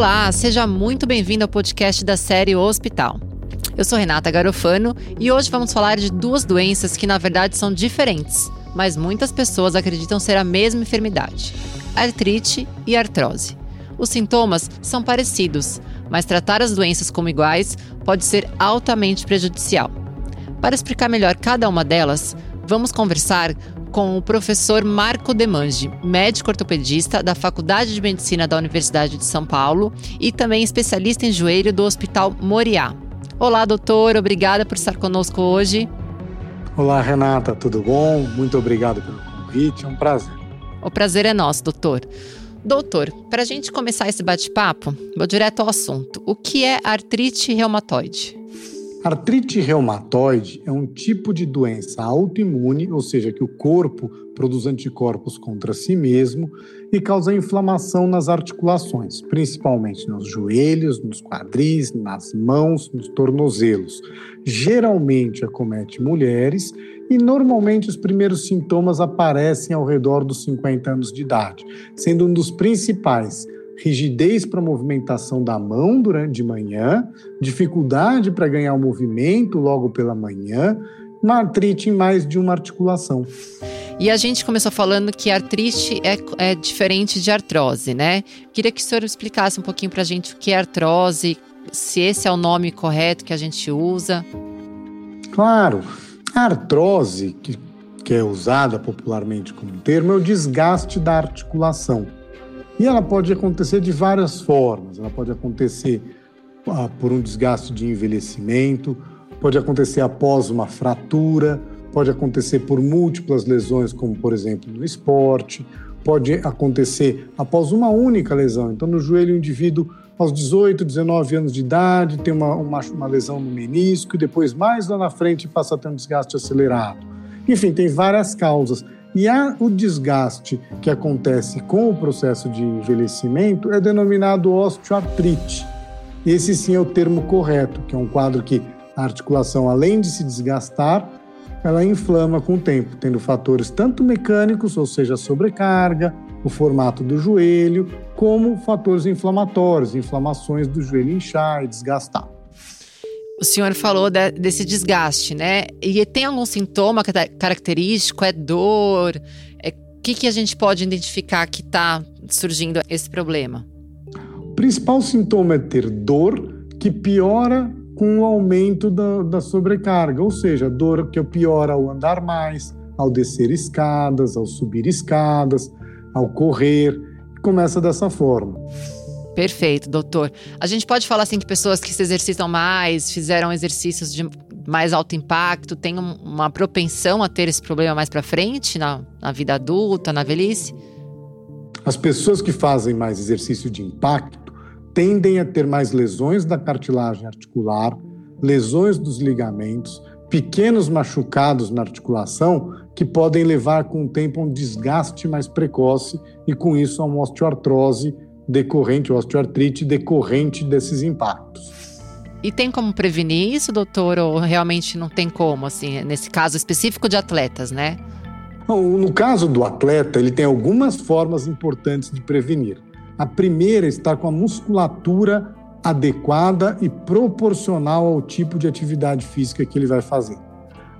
Olá, seja muito bem-vindo ao podcast da série O Hospital. Eu sou Renata Garofano e hoje vamos falar de duas doenças que na verdade são diferentes, mas muitas pessoas acreditam ser a mesma enfermidade: artrite e artrose. Os sintomas são parecidos, mas tratar as doenças como iguais pode ser altamente prejudicial. Para explicar melhor cada uma delas, vamos conversar com o professor Marco Demange, médico ortopedista da Faculdade de Medicina da Universidade de São Paulo e também especialista em joelho do Hospital Moriá. Olá, doutor, obrigada por estar conosco hoje. Olá, Renata, tudo bom? Muito obrigado pelo convite, é um prazer. O prazer é nosso, doutor. Doutor, para a gente começar esse bate-papo, vou direto ao assunto. O que é artrite reumatoide? Artrite reumatoide é um tipo de doença autoimune, ou seja, que o corpo produz anticorpos contra si mesmo e causa inflamação nas articulações, principalmente nos joelhos, nos quadris, nas mãos, nos tornozelos. Geralmente acomete mulheres e normalmente os primeiros sintomas aparecem ao redor dos 50 anos de idade, sendo um dos principais rigidez para a movimentação da mão durante de manhã, dificuldade para ganhar o movimento logo pela manhã, uma artrite em mais de uma articulação. E a gente começou falando que artrite é, é diferente de artrose, né? Queria que o senhor explicasse um pouquinho para a gente o que é artrose, se esse é o nome correto que a gente usa. Claro, a artrose, que, que é usada popularmente como termo, é o desgaste da articulação. E ela pode acontecer de várias formas. Ela pode acontecer ah, por um desgaste de envelhecimento, pode acontecer após uma fratura, pode acontecer por múltiplas lesões, como por exemplo no esporte, pode acontecer após uma única lesão. Então, no joelho, o indivíduo aos 18, 19 anos de idade tem uma, uma, uma lesão no menisco e depois, mais lá na frente, passa a ter um desgaste acelerado. Enfim, tem várias causas. E o desgaste que acontece com o processo de envelhecimento é denominado osteoartrite. Esse sim é o termo correto, que é um quadro que a articulação, além de se desgastar, ela inflama com o tempo, tendo fatores tanto mecânicos, ou seja, sobrecarga, o formato do joelho, como fatores inflamatórios, inflamações do joelho inchar e desgastar. O senhor falou de, desse desgaste, né? E tem algum sintoma característico? É dor? O é, que, que a gente pode identificar que está surgindo esse problema? O principal sintoma é ter dor que piora com o aumento da, da sobrecarga, ou seja, dor que piora ao andar mais, ao descer escadas, ao subir escadas, ao correr. Começa dessa forma. Perfeito, doutor. A gente pode falar assim que pessoas que se exercitam mais, fizeram exercícios de mais alto impacto, têm uma propensão a ter esse problema mais para frente na, na vida adulta, na velhice? As pessoas que fazem mais exercício de impacto tendem a ter mais lesões da cartilagem articular, lesões dos ligamentos, pequenos machucados na articulação que podem levar com o tempo a um desgaste mais precoce e com isso a uma osteoartrose decorrente, osteoartrite decorrente desses impactos. E tem como prevenir isso, doutor, ou realmente não tem como, assim, nesse caso específico de atletas, né? No caso do atleta, ele tem algumas formas importantes de prevenir. A primeira é estar com a musculatura adequada e proporcional ao tipo de atividade física que ele vai fazer.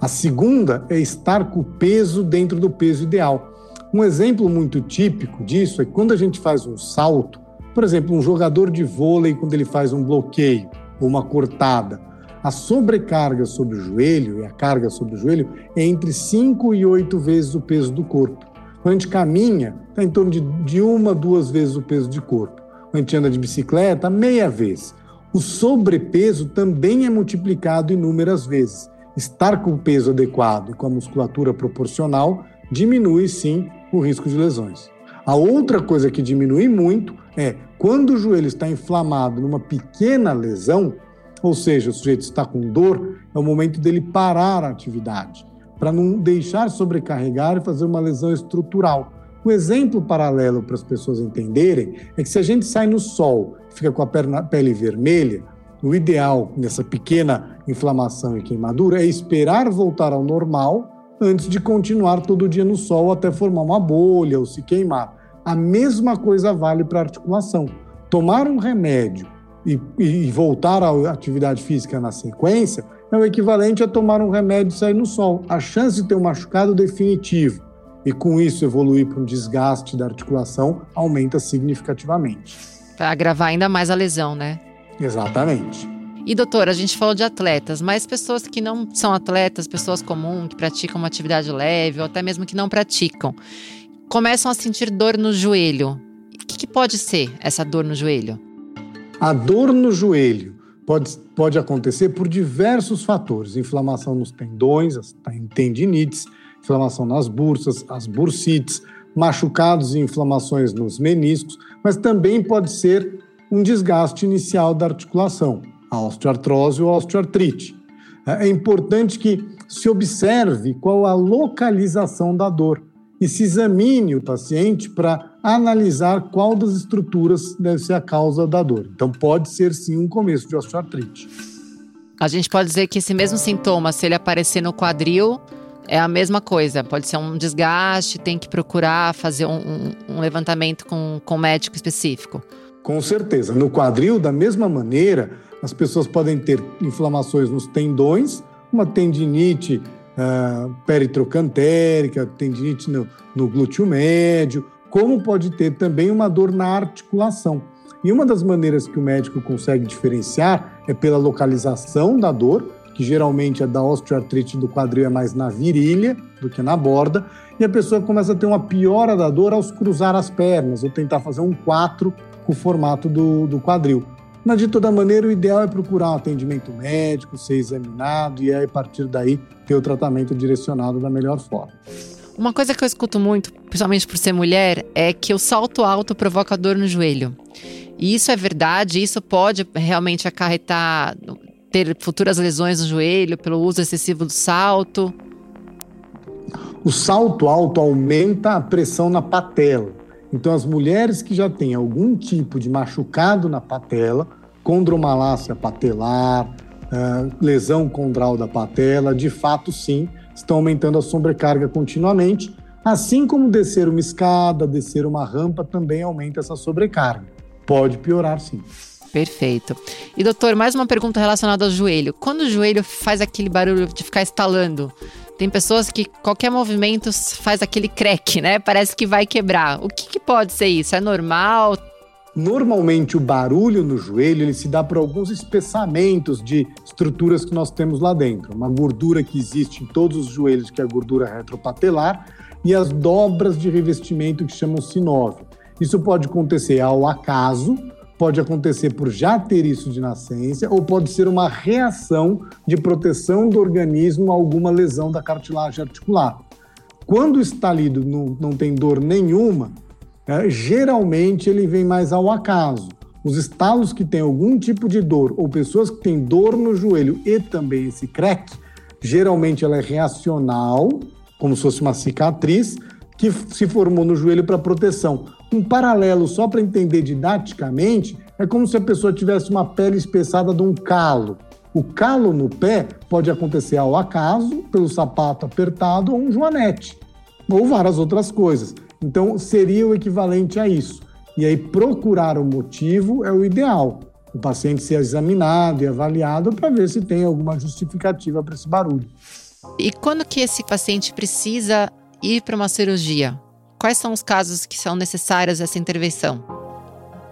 A segunda é estar com o peso dentro do peso ideal. Um exemplo muito típico disso é quando a gente faz um salto, por exemplo, um jogador de vôlei, quando ele faz um bloqueio ou uma cortada, a sobrecarga sobre o joelho e a carga sobre o joelho é entre 5 e 8 vezes o peso do corpo. Quando a gente caminha, está em torno de, de uma, duas vezes o peso de corpo. Quando a gente anda de bicicleta, meia vez. O sobrepeso também é multiplicado inúmeras vezes. Estar com o peso adequado e com a musculatura proporcional diminui sim o risco de lesões. A outra coisa que diminui muito é quando o joelho está inflamado numa pequena lesão, ou seja, o sujeito está com dor, é o momento dele parar a atividade, para não deixar sobrecarregar e fazer uma lesão estrutural. O exemplo paralelo para as pessoas entenderem é que se a gente sai no sol fica com a perna, pele vermelha, o ideal nessa pequena inflamação e queimadura é esperar voltar ao normal antes de continuar todo dia no sol até formar uma bolha ou se queimar. A mesma coisa vale para a articulação. Tomar um remédio e, e voltar à atividade física na sequência é o equivalente a tomar um remédio e sair no sol. A chance de ter um machucado definitivo e com isso evoluir para um desgaste da articulação aumenta significativamente. Para agravar ainda mais a lesão, né? Exatamente. E doutor, a gente falou de atletas, mas pessoas que não são atletas, pessoas comuns, que praticam uma atividade leve ou até mesmo que não praticam, começam a sentir dor no joelho. O que, que pode ser essa dor no joelho? A dor no joelho pode, pode acontecer por diversos fatores: inflamação nos tendões, as tendinites, inflamação nas bursas, as bursites, machucados e inflamações nos meniscos, mas também pode ser um desgaste inicial da articulação, a osteoartrose ou a osteoartrite. É, é importante que se observe qual a localização da dor e se examine o paciente para analisar qual das estruturas deve ser a causa da dor. Então, pode ser sim um começo de osteoartrite. A gente pode dizer que esse mesmo sintoma, se ele aparecer no quadril, é a mesma coisa. Pode ser um desgaste, tem que procurar fazer um, um, um levantamento com, com um médico específico. Com certeza. No quadril, da mesma maneira, as pessoas podem ter inflamações nos tendões, uma tendinite uh, peritrocantérica, tendinite no, no glúteo médio, como pode ter também uma dor na articulação. E uma das maneiras que o médico consegue diferenciar é pela localização da dor, que geralmente é da osteoartrite do quadril é mais na virilha do que na borda, e a pessoa começa a ter uma piora da dor ao cruzar as pernas ou tentar fazer um 4 com o formato do, do quadril. Mas, de toda maneira, o ideal é procurar um atendimento médico, ser examinado e aí, a partir daí, ter o tratamento direcionado da melhor forma. Uma coisa que eu escuto muito, principalmente por ser mulher, é que o salto alto provoca dor no joelho. E isso é verdade? Isso pode realmente acarretar ter futuras lesões no joelho pelo uso excessivo do salto? O salto alto aumenta a pressão na patela. Então, as mulheres que já têm algum tipo de machucado na patela, condromalácia patelar, uh, lesão condral da patela, de fato, sim, estão aumentando a sobrecarga continuamente, assim como descer uma escada, descer uma rampa também aumenta essa sobrecarga. Pode piorar, sim. Perfeito. E doutor, mais uma pergunta relacionada ao joelho. Quando o joelho faz aquele barulho de ficar estalando, tem pessoas que qualquer movimento faz aquele crack, né? Parece que vai quebrar. O que, que pode ser isso? É normal? Normalmente o barulho no joelho ele se dá por alguns espessamentos de estruturas que nós temos lá dentro. Uma gordura que existe em todos os joelhos, que é a gordura retropatelar, e as dobras de revestimento que chamam sinóvio. Isso pode acontecer ao acaso, pode acontecer por já ter isso de nascença ou pode ser uma reação de proteção do organismo a alguma lesão da cartilagem articular. Quando o estalido não, não tem dor nenhuma, é, geralmente ele vem mais ao acaso. Os estalos que têm algum tipo de dor ou pessoas que têm dor no joelho e também esse crack, geralmente ela é reacional, como se fosse uma cicatriz, que se formou no joelho para proteção. Um paralelo, só para entender didaticamente, é como se a pessoa tivesse uma pele espessada de um calo. O calo no pé pode acontecer ao acaso, pelo sapato apertado ou um joanete, ou várias outras coisas. Então, seria o equivalente a isso. E aí, procurar o motivo é o ideal. O paciente ser examinado e avaliado para ver se tem alguma justificativa para esse barulho. E quando que esse paciente precisa ir para uma cirurgia? Quais são os casos que são necessários essa intervenção?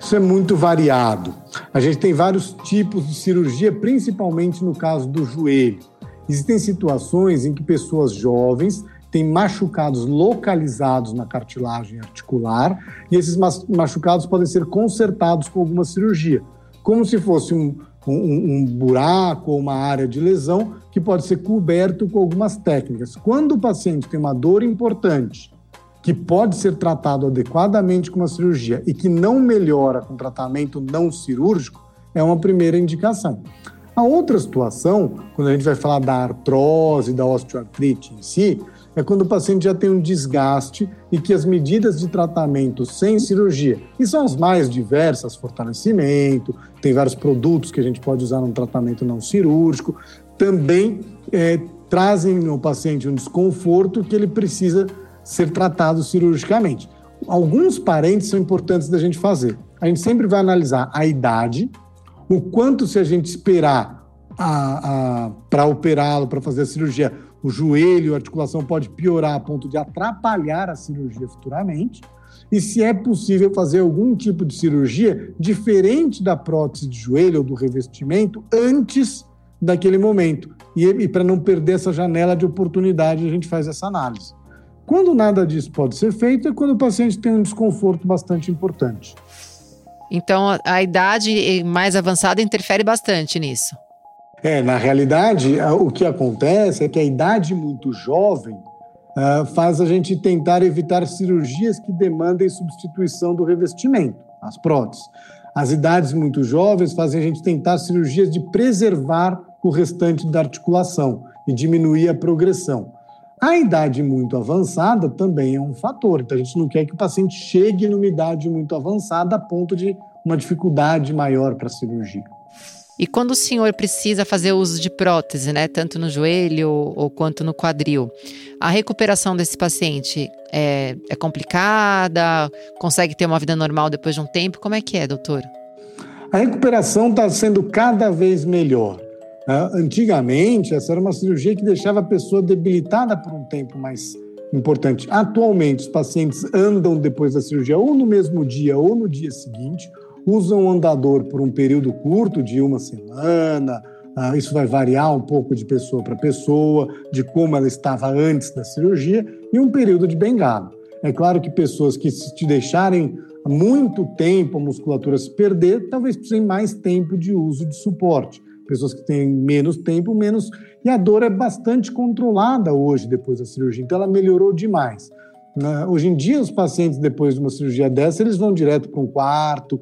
Isso é muito variado. A gente tem vários tipos de cirurgia, principalmente no caso do joelho. Existem situações em que pessoas jovens têm machucados localizados na cartilagem articular e esses machucados podem ser consertados com alguma cirurgia, como se fosse um, um, um buraco ou uma área de lesão que pode ser coberto com algumas técnicas. Quando o paciente tem uma dor importante, que pode ser tratado adequadamente com uma cirurgia e que não melhora com tratamento não cirúrgico, é uma primeira indicação. A outra situação, quando a gente vai falar da artrose, da osteoartrite em si, é quando o paciente já tem um desgaste e que as medidas de tratamento sem cirurgia, que são as mais diversas, fortalecimento, tem vários produtos que a gente pode usar no tratamento não cirúrgico, também é, trazem no paciente um desconforto que ele precisa ser tratado cirurgicamente. Alguns parentes são importantes da gente fazer. a gente sempre vai analisar a idade, o quanto se a gente esperar para operá-lo, para fazer a cirurgia, o joelho, a articulação pode piorar a ponto de atrapalhar a cirurgia futuramente, e se é possível fazer algum tipo de cirurgia diferente da prótese de joelho ou do revestimento antes daquele momento. E, e para não perder essa janela de oportunidade, a gente faz essa análise. Quando nada disso pode ser feito, é quando o paciente tem um desconforto bastante importante. Então, a idade mais avançada interfere bastante nisso. É, na realidade, o que acontece é que a idade muito jovem uh, faz a gente tentar evitar cirurgias que demandem substituição do revestimento, as próteses. As idades muito jovens fazem a gente tentar cirurgias de preservar o restante da articulação e diminuir a progressão. A idade muito avançada também é um fator, então a gente não quer que o paciente chegue numa idade muito avançada a ponto de uma dificuldade maior para a cirurgia. E quando o senhor precisa fazer uso de prótese, né, tanto no joelho ou quanto no quadril, a recuperação desse paciente é, é complicada? Consegue ter uma vida normal depois de um tempo? Como é que é, doutor? A recuperação está sendo cada vez melhor. Antigamente, essa era uma cirurgia que deixava a pessoa debilitada por um tempo mais importante. Atualmente, os pacientes andam depois da cirurgia ou no mesmo dia ou no dia seguinte, usam o andador por um período curto, de uma semana. Ah, isso vai variar um pouco de pessoa para pessoa, de como ela estava antes da cirurgia, e um período de bengala. É claro que pessoas que se te deixarem muito tempo a musculatura se perder, talvez precisem mais tempo de uso de suporte. Pessoas que têm menos tempo, menos. E a dor é bastante controlada hoje depois da cirurgia, então ela melhorou demais. Né? Hoje em dia, os pacientes, depois de uma cirurgia dessa, eles vão direto para um quarto,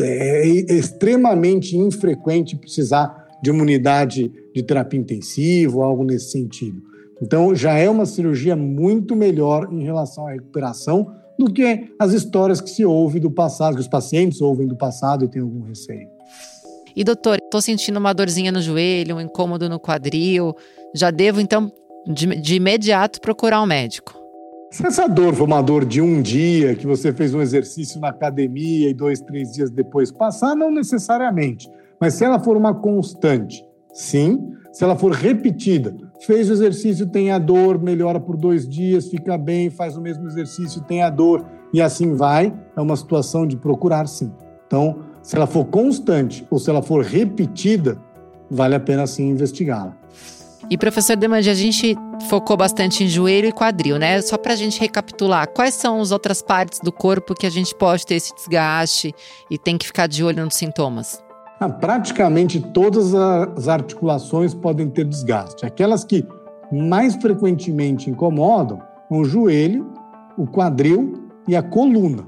é extremamente infrequente precisar de uma unidade de terapia intensiva algo nesse sentido. Então, já é uma cirurgia muito melhor em relação à recuperação do que as histórias que se ouve do passado, que os pacientes ouvem do passado e têm algum receio. E doutor, estou sentindo uma dorzinha no joelho, um incômodo no quadril. Já devo, então, de, de imediato procurar um médico? Se essa dor for uma dor de um dia, que você fez um exercício na academia e dois, três dias depois passar, não necessariamente. Mas se ela for uma constante, sim. Se ela for repetida, fez o exercício, tem a dor, melhora por dois dias, fica bem, faz o mesmo exercício, tem a dor, e assim vai, é uma situação de procurar sim. Então, se ela for constante ou se ela for repetida, vale a pena sim investigá-la. E professor Demandi, a gente focou bastante em joelho e quadril, né? Só para a gente recapitular, quais são as outras partes do corpo que a gente pode ter esse desgaste e tem que ficar de olho nos sintomas? Ah, praticamente todas as articulações podem ter desgaste. Aquelas que mais frequentemente incomodam o joelho, o quadril e a coluna.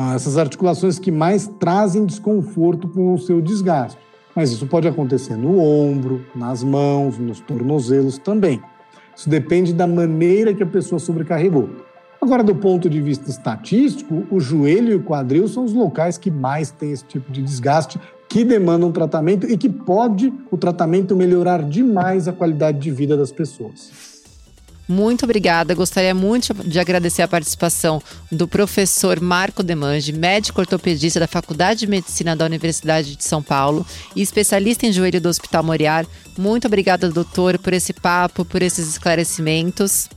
São essas articulações que mais trazem desconforto com o seu desgaste. Mas isso pode acontecer no ombro, nas mãos, nos tornozelos também. Isso depende da maneira que a pessoa sobrecarregou. Agora, do ponto de vista estatístico, o joelho e o quadril são os locais que mais têm esse tipo de desgaste, que demandam tratamento e que pode o tratamento melhorar demais a qualidade de vida das pessoas. Muito obrigada. Gostaria muito de agradecer a participação do professor Marco Demange, médico ortopedista da Faculdade de Medicina da Universidade de São Paulo e especialista em joelho do Hospital Moriar. Muito obrigada, doutor, por esse papo, por esses esclarecimentos.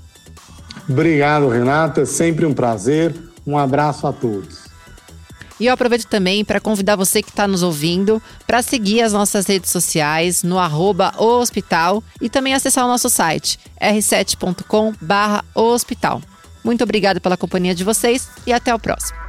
Obrigado, Renata. Sempre um prazer. Um abraço a todos. E eu aproveito também para convidar você que está nos ouvindo para seguir as nossas redes sociais no arroba hospital e também acessar o nosso site r7.com hospital. Muito obrigada pela companhia de vocês e até o próximo.